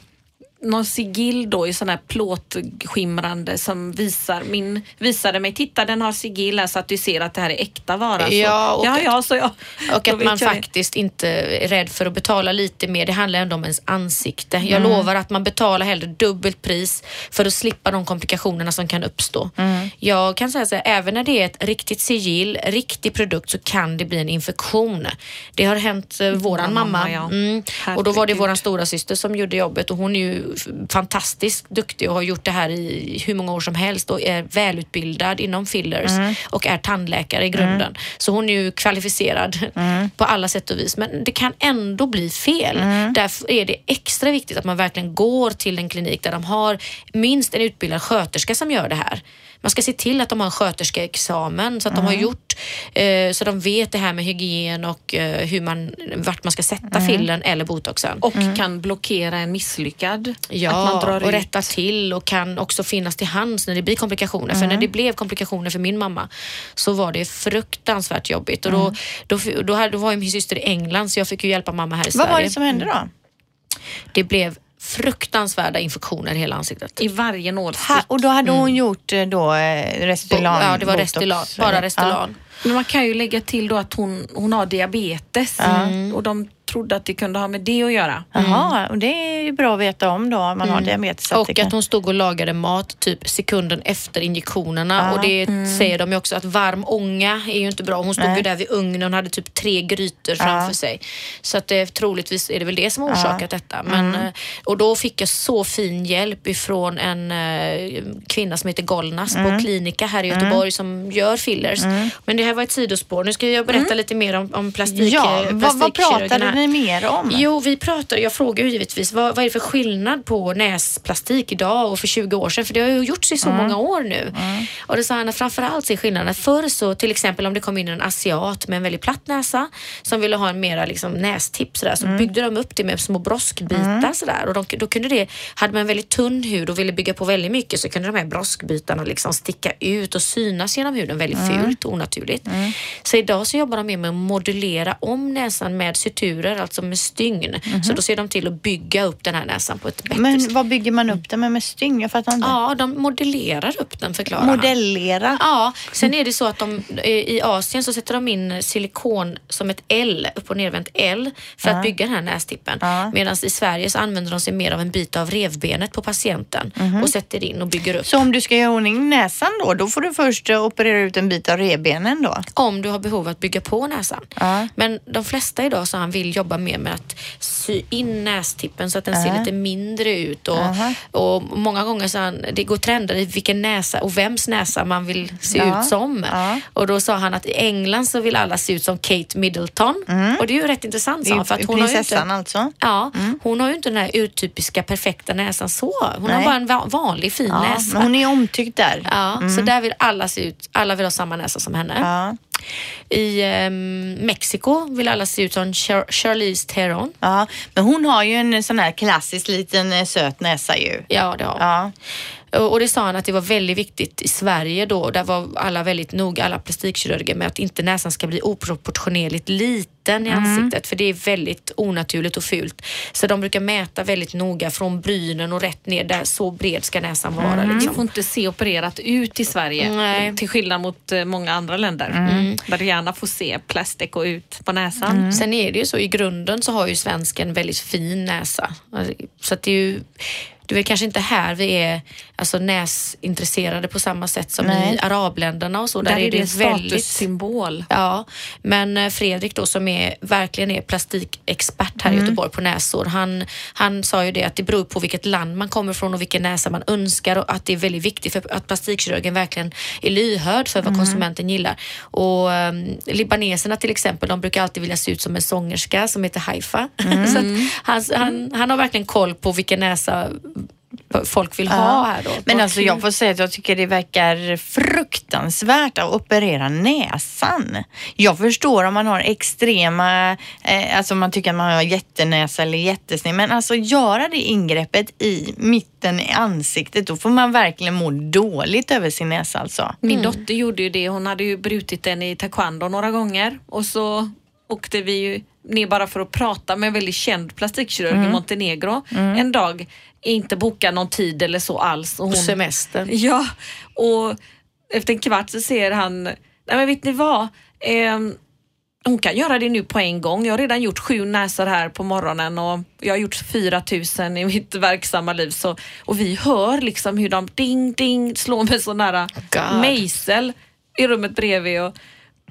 Någon, sigill då i sån här plåtskimrande som visar min, visade mig, titta den har sigill här så att du ser att det här är äkta vara. Ja, och ja, ja, så jag, Och att man jag det. faktiskt inte är rädd för att betala lite mer. Det handlar ändå om ens ansikte. Jag lovar att man betalar hellre dubbelt pris för att slippa de komplikationerna som kan uppstå. Jag kan säga så här, även när det är ett riktigt sigill, riktig produkt så kan det bli en infektion. Det har hänt eh, våran mamma, mamma. ja. Mm. Och då var det våran stora syster som gjorde jobbet och hon är ju fantastiskt duktig och har gjort det här i hur många år som helst och är välutbildad inom fillers och är tandläkare i grunden. Så hon är ju kvalificerad på alla sätt och vis. Men det kan ändå bli fel. Därför är det extra viktigt att man verkligen går till en klinik där de har minst en utbildad sköterska som gör det här. Man ska se till att de har en sköterskeexamen så att de har gjort eh, så de vet det här med hygien och eh, hur man, vart man ska sätta fillen eller botoxen. Och kan blockera en misslyckad. Ja, att man drar och ut. rätta till och kan också finnas till hands när det blir komplikationer. För när det blev komplikationer för min mamma så var det fruktansvärt jobbigt. Och då, då, då, hade, då var ju min syster i England så jag fick ju hjälpa mamma här i Vad Sverige. var det som hände då? Det blev fruktansvärda infektioner i hela ansiktet. I varje nålstick. Ha, och då hade hon gjort eh, då eh, Restylan? ja, det var botox? Bara Restylan. Men man kan ju lägga till då att hon, hon har diabetes och de trodde att det kunde ha med det att göra. Ja. Jaha, och det är ju bra att veta om då om man har diabetes. Och det kan- att hon stod och lagade mat typ sekunden efter injektionerna. Ja. Och det säger de ju också att varm ånga är ju inte bra. Hon stod Nej. ju där vid ugnen och hade typ tre grytor framför sig. Så att det, troligtvis är det väl det som har orsakat detta. Men, eh, Och då fick jag så fin hjälp ifrån en eh, kvinna som heter Golnas på Klinika här i Göteborg som gör fillers. Men det här var ett sidospår. Nu ska jag berätta lite mer om, om plastik, ja, eh, vad, pratade ni mer om? Jo, vi pratar, jag frågar ju givetvis vad, vad är det för skillnad på näsplastik idag och för 20 år sedan? För det har ju gjorts i så många år nu. Och det sa han att framförallt är skillnaden förr så till exempel om det kom in en asiat med en väldigt platt näsa som ville ha en mera liksom, nästipp sådär, så byggde de upp det med små broskbitar sådär och de, då kunde det, hade man en väldigt tunn hud och ville bygga på väldigt mycket så kunde de här broskbitarna liksom sticka ut och synas genom huden väldigt fult och onaturligt. Så idag så jobbar de mer med att modulera om näsan med suturer, alltså med stygn. Så då ser de till att bygga upp den här näsan på ett bättre sätt. Men vad bygger man upp det med med stygn? Jag fattar inte. Ja, de modellerar upp den förklarar. Modellera? Ja, sen är det så att de, eh, i Asien så sätter de in silikon som ett L, upp och nervänt L, för att bygga den här nästippen. Medan i Sverige så använder de sig mer av en bit av revbenet på patienten och sätter in och bygger upp. Så om du ska göra ordning näsan då, då får du först operera ut en bit av revbenen då? Om du har behov av att bygga på näsan. Ja. Men de flesta idag så han vill jobba mer med att sy in nästippen så att den ser lite mindre ut. Och, och många gånger så han, det går trender i vilken näsa och vems näsa man vill se Ja. ut som. Ja. Och då sa han att i England så vill alla se ut som Kate Middleton. Och det är ju rätt intressant sa han. För att hon har ju Prinsessan inte, alltså? Ja, hon har ju inte den här urtypiska perfekta näsan så. Hon har Nej. bara en va- vanlig fin Ja, näsa. hon är omtyckt där. Ja, så där vill alla se ut. Alla vill ha samma näsa som henne. Ja. I ehm, Mexiko vill alla se ut som Char- Charlize Theron. Ja, men hon har ju en sån här klassisk liten eh, söt näsa ju. Ja, det har hon. Ja. Och det sa han att det var väldigt viktigt i Sverige då, där var alla väldigt noga, alla plastikkirurger med att inte näsan ska bli oproportionerligt liten i ansiktet för det är väldigt onaturligt och fult. Så de brukar mäta väldigt noga från brynen och rätt ner där, så bred ska näsan vara. Det Liksom. får inte se opererat ut i Sverige. Nej. Till skillnad mot eh, många andra länder. Där det gärna får se plastic och ut på näsan. Mm. Sen är det ju så, i grunden så har ju svensken väldigt fin näsa. Alltså, Så att det är ju det är kanske inte här vi är alltså, näsintresserade på samma sätt som Nej. i arabländerna och så. Där, Där är det en väldigt statussymbol. Ja, men eh, Fredrik då som är, verkligen är plastikexpert här i Göteborg på näsor, han, han sa ju det att det beror på vilket land man kommer från och vilken näsa man önskar och att det är väldigt viktigt för att plastikkirurgen verkligen är lyhörd för vad konsumenten gillar. Och um, libaneserna till exempel, de brukar alltid vilja se ut som en sångerska som heter Haifa. [laughs] Så att han, han, han har verkligen koll på vilken näsa folk vill ha här då. Men alltså jag får säga att jag tycker det verkar fruktansvärt att operera näsan. Jag förstår om man har extrema, eh, alltså man tycker att man har jättenäsa eller jättesned, men alltså göra det ingreppet i mitten i ansiktet, då får man verkligen må dåligt över sin näsa alltså. Min dotter gjorde ju det. Hon hade ju brutit den i taekwondo några gånger och så åkte vi ju ner bara för att prata med en väldigt känd plastikkirurg i Montenegro en dag. Inte boka någon tid eller så alls. Och hon, semester. Ja, och efter en kvart så ser han, nej men vet ni vad? Ehm, hon kan göra det nu på en gång. Jag har redan gjort sju näsor här på morgonen och jag har gjort 4000 i mitt verksamma liv. Så, och vi hör liksom hur de ding ding slår med sån nära God. mejsel i rummet bredvid. Och,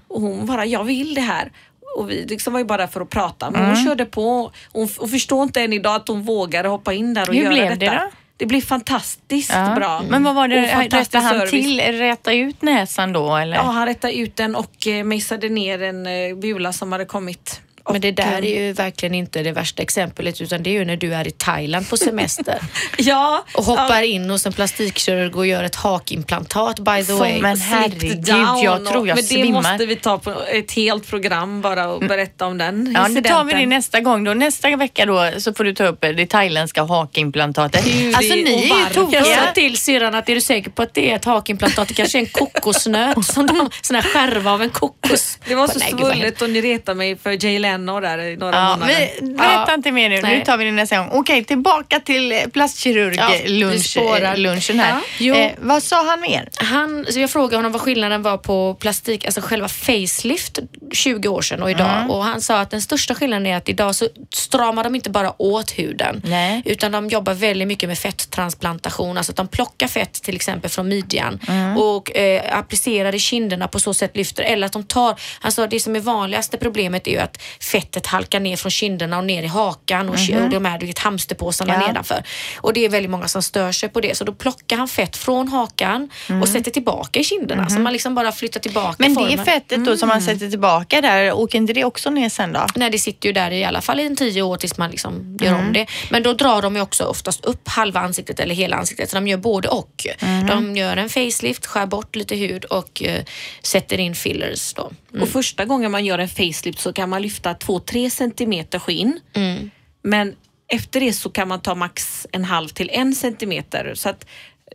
och hon bara, jag vill det här. Och vi liksom var ju bara för att prata. Men hon körde på. Hon, hon förstår inte än idag att hon vågade hoppa in där och Hur göra blev detta. det då? Det blev fantastiskt Ja. bra. Men vad var det, rättade han service. till? Rätta ut näsan då eller? Ja, han rättade ut den och eh, mejsade ner en eh, bula som hade kommit. Men det där är ju verkligen inte det värsta exemplet utan det är ju när du är i Thailand på semester [laughs] Ja, och hoppar ja, in hos en plastikkirurg och gör ett hakimplantat by the way. Men herregud, jag tror jag Men det svimmar. måste vi ta på ett helt program bara och berätta om den Ja, det tar vi incidenten. det nästa gång då. Nästa vecka då så får du ta upp det thailändska hakimplantatet. Hur Alltså det- ni är ju varför. Jag tokiga. sa till syrran att är du säker på att det är ett hakimplantat? Det kanske är en kokosnöt, som de, sån här skärva av en kokos. Det var så svullet och ni retade mig för Jay Leno där i några Ja, månader. berätta Ja. inte mer nu. Nu Nej. tar vi det nästa gång. Okej, tillbaka till eh, Ja, vi plastkirurglunchen spårar. lunchen här. Ja. Eh, vad sa han mer? Han, så jag frågade honom vad skillnaden var på plastik, alltså själva facelift 20 år sedan och idag. Och han sa att den största skillnaden är att idag så stramar de inte bara åt huden. Nej. Utan de jobbar väldigt mycket med fetttransplantation. Alltså att de plockar fett till exempel från midjan och eh, applicerar i kinderna på så sätt lyfter. Eller att de tar, alltså det som är vanligaste problemet är ju att fettet halkar ner från kinderna och ner i hakan och, ki- och de här du vet, hamsterpåsarna Ja. nedanför. Och det är väldigt många som stör sig på det. Så då plockar han fett från hakan och sätter tillbaka i kinderna. Så man liksom bara flyttar tillbaka Men formen. det fettet då som man sätter tillbaka där, åker inte det också ner sen då? Nej, det sitter ju där i alla fall i en tio år tills man liksom gör om det. Men då drar de ju också oftast upp halva ansiktet eller hela ansiktet. Så de gör både och. De gör en facelift, skär bort lite hud och eh, sätter in fillers då. Och första gången man gör en facelift så kan man lyfta 2-3 centimeter skinn. Mm. Men efter det så kan man ta max en halv till en centimeter. Så att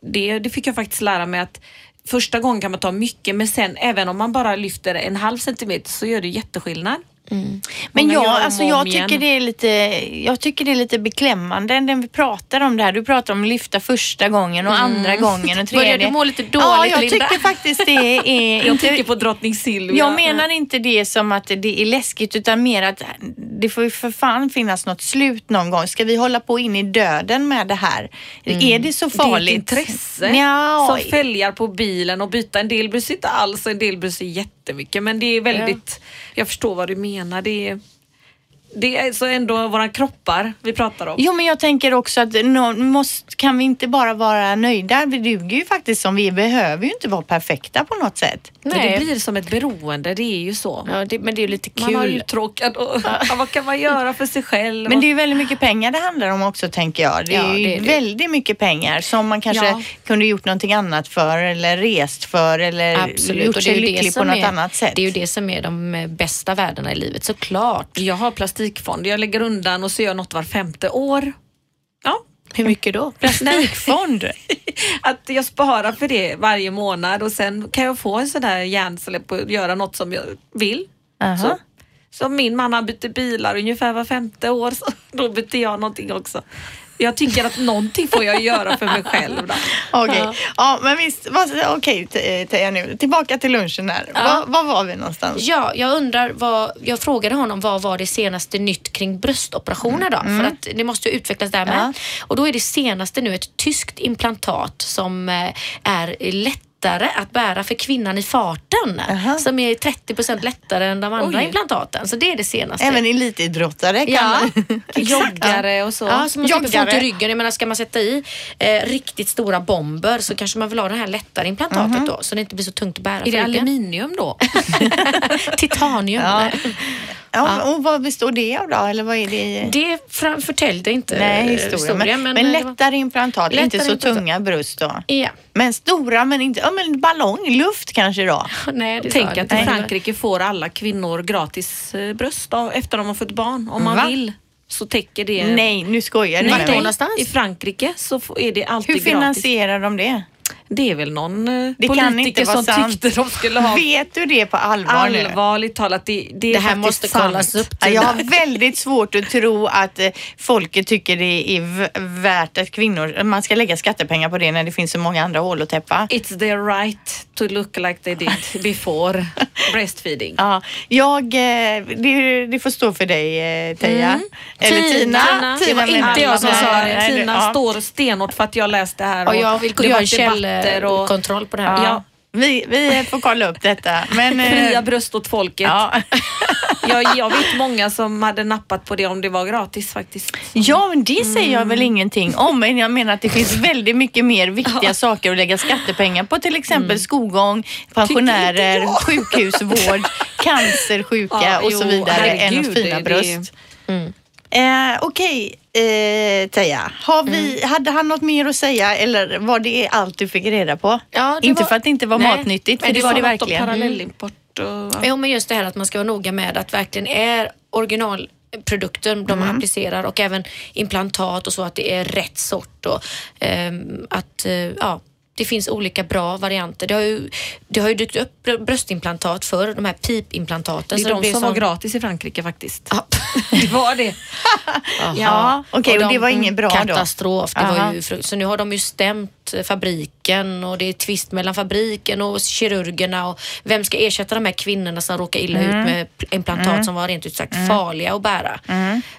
det, det fick jag faktiskt lära mig att första gången kan man ta mycket men sen även om man bara lyfter en halv centimeter så gör det jätteskillnad. Men Många jag, alltså jag, tycker det är lite, jag tycker det är lite beklämmande när vi pratar om det här. Du pratar om att lyfta första gången och andra gången och tredje. [laughs] Börjar du må lite Ja, dåligt, jag Linda? tycker faktiskt det är [laughs] Jag tänker på drottning Silvia. Jag menar inte det som att det är läskigt utan mer att det får ju för fan finnas något slut någon gång. Ska vi hålla på in i döden med det här? Är det så farligt? Det är ett intresse Ja, som fälgar på bilen och byta. En del bryr sig inte alls och en del bryr sig jättemycket. Men det är väldigt, jag förstår vad du menar. Det är, det är så ändå våra kroppar vi pratar om. Jo, men jag tänker också att nå- måste, kan vi inte bara vara nöjda? Vi duger ju faktiskt som vi är. behöver ju inte vara perfekta på något sätt. Men Nej. det blir som ett beroende, det är ju så. Ja, det, men det är ju lite Man har ju kul. uttråkad och ja, vad kan man göra för sig själv? Men det är ju väldigt mycket pengar det handlar om också tänker jag. Det är Ja, ju det är det. väldigt mycket pengar som man kanske Ja. kunde gjort någonting annat för eller rest för eller Absolut. gjort och det är sig ju det lycklig på som något är, annat sätt. Det är ju det som är de bästa värdena i livet, såklart. Jag har plastikfond, jag lägger undan och så gör jag något var femte år. Ja, Hur mycket då? [laughs] Plastikfond. Att jag sparar för det varje månad och sen kan jag få en sån där hjärnsläpp på att göra något som jag vill. Aha. Så, så min man han byter bilar ungefär var femte år, så då byter jag någonting också. Jag tycker att någonting får jag göra för mig själv. Då. Okej, Ja. ja. men visst. Okej Te- Teija nu. Tillbaka till lunchen här. Var, var var vi någonstans? Ja, jag undrar vad, jag frågade honom vad var det senaste nytt kring bröstoperationer då? För att det måste ju utvecklas där med. Ja. Och då är det senaste nu ett tyskt implantat som eh, är lättare att bära för kvinnan i farten. Aha. Som är 30% lättare än de andra Oj. implantaten. Så det är det senaste. Även elitidrottare kan Ja, [laughs] Joggare och så. Ja, så man slipper få ont Joggare. i ryggen. Jag menar, ska man sätta i eh, riktigt stora bomber så kanske man vill ha det här lättare implantatet då så det inte blir så tungt att bära Är för det ryggen. aluminium då? [laughs] [laughs] Titanium. Ja. Ja, Och vad består det av då? Eller vad är det i? Det förtäljde inte Nej, eh, historia. Men, men, det var- lättare implantat, Lättare inte så implantat. tunga bröst då. Ja. Men stora, men inte, ja men ballong, luft kanske då? [laughs] Nej, det Tänk jag att i Frankrike får alla kvinnor gratis eh, bröst av, efter de har fått barn. Om man Va? vill så täcker det. Nej, nu skojar du då mig. någonstans? I Frankrike så är det alltid Hur gratis. finansierar de det? Det är väl någon eh, Det politiker som sant. tyckte de skulle ha Vet du det på allvar nu? allvarligt talat. Det, det, Det här måste sant. kollas upp. Ja, Jag har väldigt svårt att tro att eh, folket tycker det är värt att kvinnor, man ska lägga skattepengar på det när det finns så många andra hål att täppa. It's their right to look like they did [laughs] before breastfeeding. Ja, jag, eh, det, det får stå för dig Teija. Eller Tina, Tina. det var inte jag som sa det. Tina står stenhårt för att jag läste det här. Och jag vill det var en debatter och källkontroll på det här. Ja. Vi, vi får kolla upp detta. Men, [laughs] eh, fria bröst åt folket. ja. [laughs] Jag, jag vet många som hade nappat på det om det var gratis faktiskt. ja, men det säger jag Mm. väl ingenting om. Men jag menar att det finns väldigt mycket mer viktiga saker att lägga skattepengar på. Till exempel Mm. skolgång, pensionärer, sjukhusvård, [laughs] cancersjuka Ja, och så jo, vidare än åt fina det- bröst. Mm. Eh, Okej, eh, Teija. Mm. Hade han något mer att säga eller var det allt du fick reda på? Ja, inte var- för att det inte var Nej, matnyttigt, för det var det verkligen. parallellimport och... Jo, men just det här att man ska vara noga med att verkligen är originalprodukter de Mm. applicerar och även implantat och så att det är rätt sort och ehm, att eh, ja, det finns olika bra varianter. Det har ju, det har ju dykt upp br- bröstimplantat för de här pipimplantaten. Det är så de blir som var gratis i Frankrike faktiskt. Ja. [laughs] Det var det. [laughs] Ja, okej, och, de- det var inget bra då? Katastrof. Det Aha. var ju, fru- så nu har de ju stämt eh, fabriken och det är tvist mellan fabriken och kirurgerna och vem ska ersätta de här kvinnorna som råkar illa Mm. ut med pl- implantat som var rent ut sagt farliga att bära.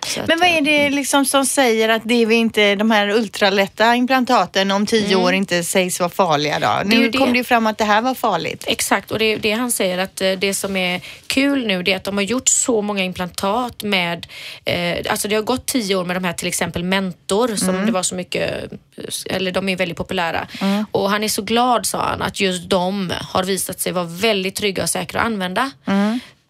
Så att, Men vad är det liksom som säger att det är vi inte, de här ultralätta implantaten om tio år inte sägs vara farliga då? Mm. Nu det. kom det ju fram att det här var farligt. Exakt, och det är det han säger att eh, det som är kul nu det är att de har gjort så många implantat med, eh, alltså det har gått tio år med de här till exempel Mentor som det var så mycket, eller de är väldigt populära. Och han är så glad sa han att just de har visat sig vara väldigt trygga och säkra att använda.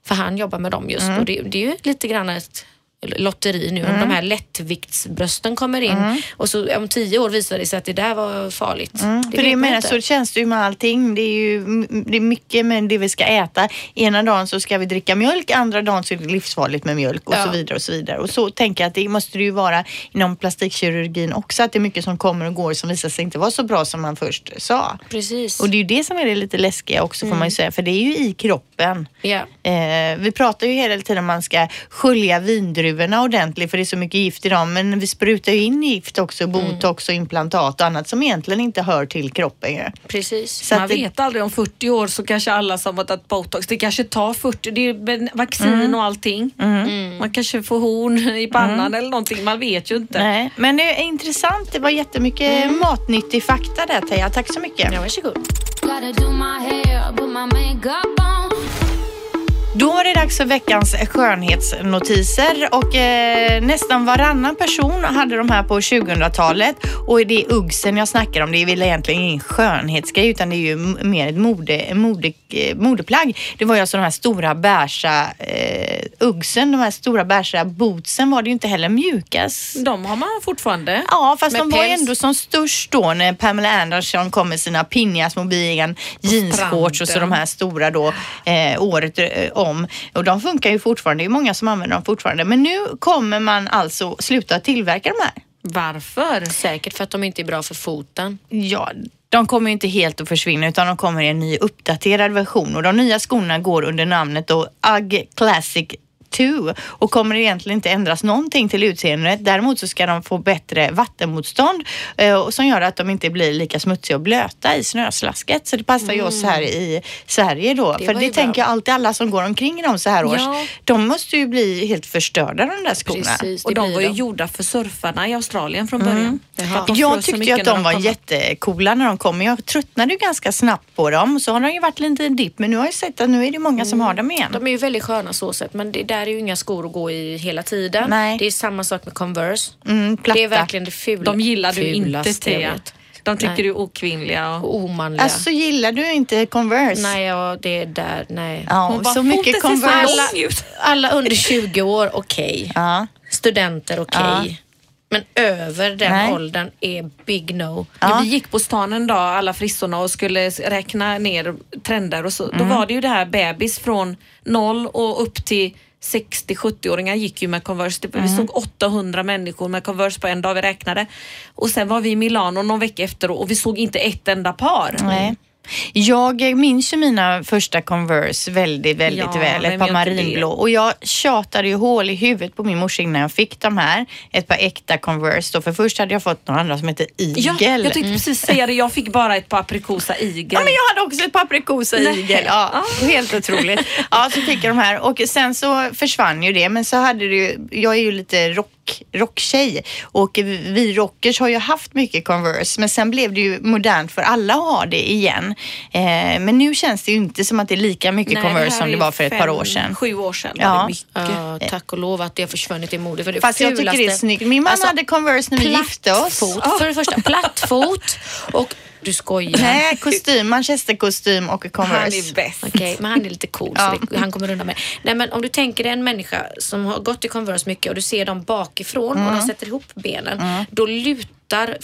För han jobbar med dem just och det, det är ju lite grann ett lotteri nu om de här lättviktsbrösten kommer in och så om tio år visar det sig att det där var farligt. Det För det menar, så känns det ju med allting. Det är ju det är mycket med det vi ska äta. Ena dagen så ska vi dricka mjölk, andra dagen så är det livsfarligt med mjölk och Ja. så vidare och så vidare. Och så tänker jag att det måste det ju vara inom plastikkirurgin också, att det är mycket som kommer och går som visar sig inte vara så bra som man först sa. Precis. Och det är ju det som är det lite läskiga också får man ju säga, för det är ju i kroppen. Ja. Eh, vi pratar ju hela tiden om man ska skölja vindruvorna ordentligt för det är så mycket gift i dem. Men vi sprutar ju in gift också, botox och implantat och annat som egentligen inte hör till kroppen ju. Precis. Så Man att det, vet aldrig om 40 år så kanske alla som har tagit botox, det kanske tar 40, det är vaccin Mm. och allting. Man kanske får horn i pannan eller någonting, man vet ju inte. nej, men det är intressant. Det var jättemycket matnyttig fakta där Teija. Tack så mycket. Ja, varsågod. Gotta do my hair, put my makeup on. Då var det dags för veckans skönhetsnotiser och eh, nästan varannan person hade de här på 2000-talet och det är uggsen jag snackar om. Det är väl egentligen ingen skönhetsgrej utan det är ju mer ett mode, mode, eh, modeplagg. Det var ju alltså de här stora beiga eh, uggsen, de här stora beiga bootsen var det ju inte heller mjukast. De har man fortfarande. Ja, fast de var ju päls. ändå som störst då när Pamela Anderson kom med sina pinniga små jeansshorts och så de här stora då eh, året eh, om. Och de funkar ju fortfarande, det är många som använder dem fortfarande. Men nu kommer man alltså sluta tillverka de här. Varför? Säkert för att de inte är bra för foten. Ja, de kommer ju inte helt att försvinna utan de kommer i en ny uppdaterad version och de nya skorna går under namnet då UGG Classic 2 och kommer egentligen inte ändras någonting till utseendet. Däremot så ska de få bättre vattenmotstånd eh, och som gör att de inte blir lika smutsiga och blöta i snöslasket. Så det passar ju oss här i Sverige då. Det För det tänker jag alltid alla som går omkring i dem så här års. Ja. De måste ju bli helt förstörda de där skorna. Precis, Och de var ju de. gjorda för surfarna i Australien från början. De Jag tyckte ju att när de var kom. jättecoola när de kom. Jag tröttnade ju ganska snabbt på dem. Så har de ju varit en liten dipp. Men nu har jag sett att nu är det många som har dem igen. De är ju väldigt sköna så sett men det där är ju inga skor att gå i hela tiden. Nej. Det är samma sak med Converse. Mm, platta. det är verkligen det fula. De gillar du inte Thea. De tycker Nej. du är okvinnliga. Och... Och omanliga. Alltså gillar du inte Converse? nej, ja, det är där, nej. Ja, Hon bara, så "Foten mycket Converse. ut." Alla under 20 år, okej. Ja. Studenter, okej. Ja. Men över den Nej. åldern är big no. Ja. Vi gick på stan en dag, alla frissorna, och skulle räkna ner trender och så. Då Mm. var det ju det här bebis från noll och upp till 60-70-åringar gick ju med Converse. Mm. Vi såg 800 människor med Converse på en dag vi räknade. Och sen var vi i Milano någon vecka efter och vi såg inte ett enda par. Nej. Jag minns ju mina första Converse väldigt, väldigt Ja, väl. Ett par marinblå. Och jag tjatade ju hål i huvudet på min morsa innan jag fick de här. Ett par äkta Converse då. För först hade jag fått några andra som hette Eagle. Ja, jag tänkte precis säga det. Jag fick bara ett par aprikosa igel. Ja, men jag hade också ett paprikosa Nej. igel. Ja, helt otroligt. Ja, så fick jag de här och sen så försvann ju det. Men så hade det ju, jag är ju lite rock rocktjej och vi rockers har ju haft mycket Converse men sen blev det ju modernt för alla att ha det igen. Eh, men nu känns det ju inte som att det är lika mycket Nej, Converse här som det var för ett par fem, år sedan. Sju år sedan Ja. var det mycket. Ja, tack och lov att det har försvunnit i mode. För det Fast jag tycker det är fulaste- snyggt. Min mamma Alltså, hade Converse när vi gifte oss. Plattfot, för det första. Plattfot [laughs] och du skojar. Nej, kostym, manchesterkostym och Han Converse. är bäst. Okej, men han är lite cool Ja. så det, han kommer undan med Nej men om du tänker dig en människa som har gått i Converse mycket och du ser dem bakifrån och de sätter ihop benen. Då lutar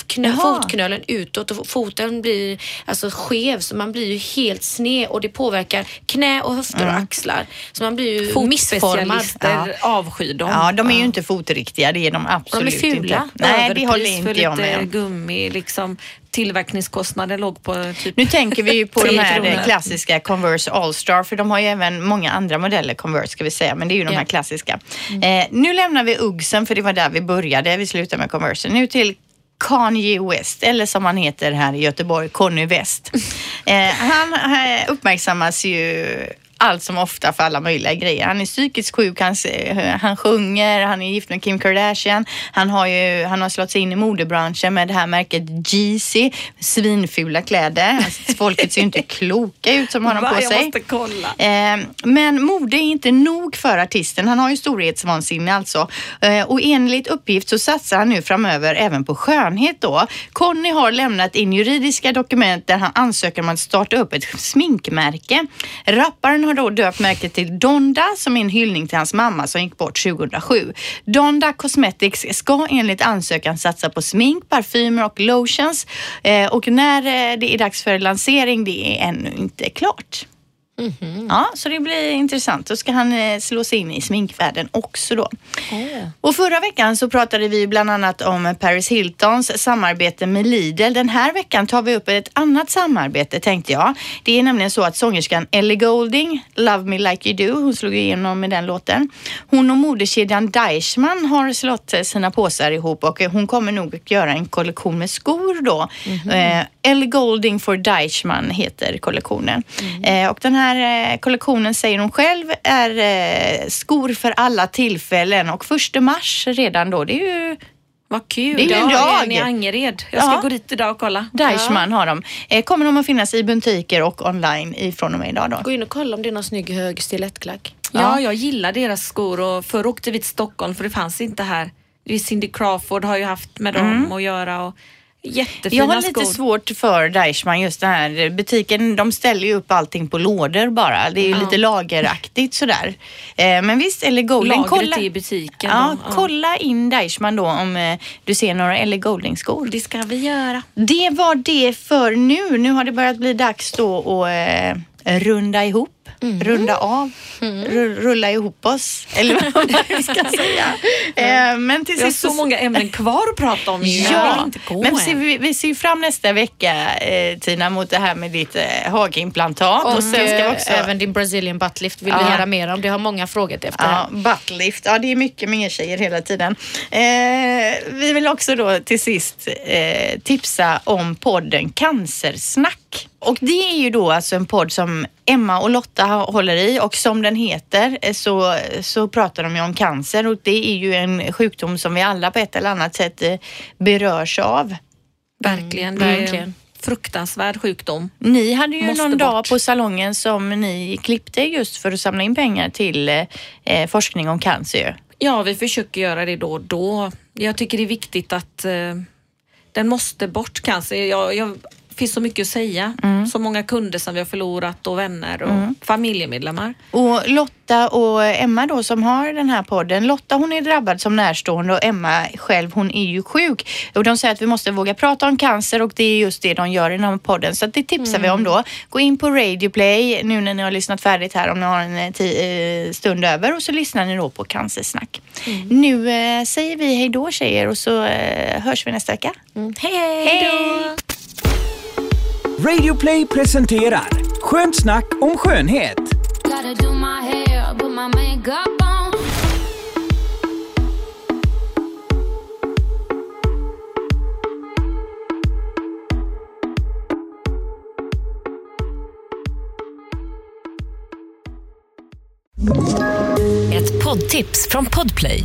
knö, Mm. Fotknölen utåt och foten blir alltså skev så man blir ju helt sned och det påverkar knä och höfter Mm. och axlar. Så man blir ju missformad. Fotspecialister avskyr dem. Ja, de är ju inte fotriktiga. Det är de absolut fula. inte. Nej, det håller inte för jag med om. gummi, liksom tillverkningskostnaden låg på typ Nu tänker vi ju på de här kronor. klassiska Converse All-Star för de har ju även många andra modeller Converse ska vi säga men det är ju de Ja. här klassiska. Eh, nu lämnar vi Uggsen för det var där vi började. Vi slutar med Converse. Nu till Kanye West, eller som han heter här i Göteborg, Conny West. [laughs] Eh, han eh, uppmärksammas ju allt som ofta för alla möjliga grejer. Han är psykiskt sjuk, han, han sjunger, han är gift med Kim Kardashian. Han har ju han har slått sig in i modebranschen med det här märket Yeezy. Svinfula kläder. Alltså, Folket ser ju inte kloka ut som har dem på sig. Eh, men mode är inte nog för artisten. Han har ju storhetsvansinne alltså. Eh, och enligt uppgift så satsar han nu framöver även på skönhet då. Conny har lämnat in juridiska dokument där han ansöker om att starta upp ett sminkmärke. Rapparen har då döpt märket till Donda som är en hyllning till hans mamma som gick bort 2007. Donda Cosmetics ska enligt ansökan satsa på smink, parfymer och lotions. Eh, och när eh, det är dags för lansering, det är ännu inte klart. Ja, så det blir intressant. Då ska han eh, slå sig in i sminkvärlden också då. Och förra veckan så pratade vi bland annat om Paris Hiltons samarbete med Lidl. Den här veckan tar vi upp ett annat samarbete tänkte jag. Det är nämligen så att sångerskan Ellie Goulding, Love Me Like You Do, hon slog igenom med den låten. Hon och modekedjan Deichmann har slått eh, sina påsar ihop och eh, hon kommer nog att göra en kollektion med skor då. Eh, Ellie Goulding for Deichmann heter kollektionen. Eh, och den här eh, kollektionen säger hon själv är eh, skor för alla tillfällen och första mars redan då. Det är ju Vad kul. Det är ju en Ja, dag. i Angered. Jag ska Ja. gå dit idag och kolla. Deichmann har de. Eh, kommer de att finnas i butiker och online ifrån och med idag då? Gå in och kolla om det är någon snygg hög stilettklack. Ja, jag gillar deras skor och förr åkte vi till Stockholm för det fanns inte här. Cindy Crawford har ju haft med dem att göra och jättefina Jag har lite skor. svårt för Deichmann just det här. Butiken, de ställer ju upp allting på lådor bara. Det är ju lite lageraktigt sådär. Eh, men visst, Ellie Goulding, Lagret kolla. i butiken. Ja, då. kolla in Deichmann då om eh, du ser några Ellie Goulding-skor. Det ska vi göra. Det var det för nu. Nu har det börjat bli dags då att eh, runda ihop runda av, ru- rulla ihop oss. Eller vad man ska [laughs] säga. Eh, men till Vi har sist så många ämnen kvar att prata om. Ja, men ser vi, vi ser fram nästa vecka eh, Tina mot det här med ditt eh, hagimplantat. Och, Och, sen ska vi också... även din Brazilian buttlift vill Ja. du höra mer om. Det har många frågat efter. Ja, buttlift. Ja, det är mycket med er tjejer hela tiden. Eh, vi vill också då till sist tipsa om podden Cancersnack. Och det är ju då alltså en podd som Emma och Lotta håller i och som den heter eh, så, så pratar de ju om cancer och det är ju en sjukdom som vi alla på ett eller annat sätt eh, berörs av. Verkligen. Mm, verkligen. en fruktansvärd sjukdom. Ni hade ju Måste någon dag bort. på salongen som ni klippte just för att samla in pengar till eh, forskning om cancer. Ja, vi försöker göra det då och då. Jag tycker det är viktigt att eh, den måste bort cancer. Jag, jag, finns så mycket att säga. Så många kunder som vi har förlorat och vänner och familjemedlemmar. Och Lotta och Emma då som har den här podden. Lotta hon är drabbad som närstående och Emma själv hon är ju sjuk. Och de säger att vi måste våga prata om cancer och det är just det de gör i den här podden. Så det tipsar vi om då. Gå in på Radio Play nu när ni har lyssnat färdigt här om ni har en eh, eh, stund över och så lyssnar ni då på Cancersnack. Nu eh, säger vi hej då tjejer och så eh, hörs vi nästa vecka. Hej! Hej då! Radio Play presenterar Skönt snack om skönhet. Ett poddtips från Podplay.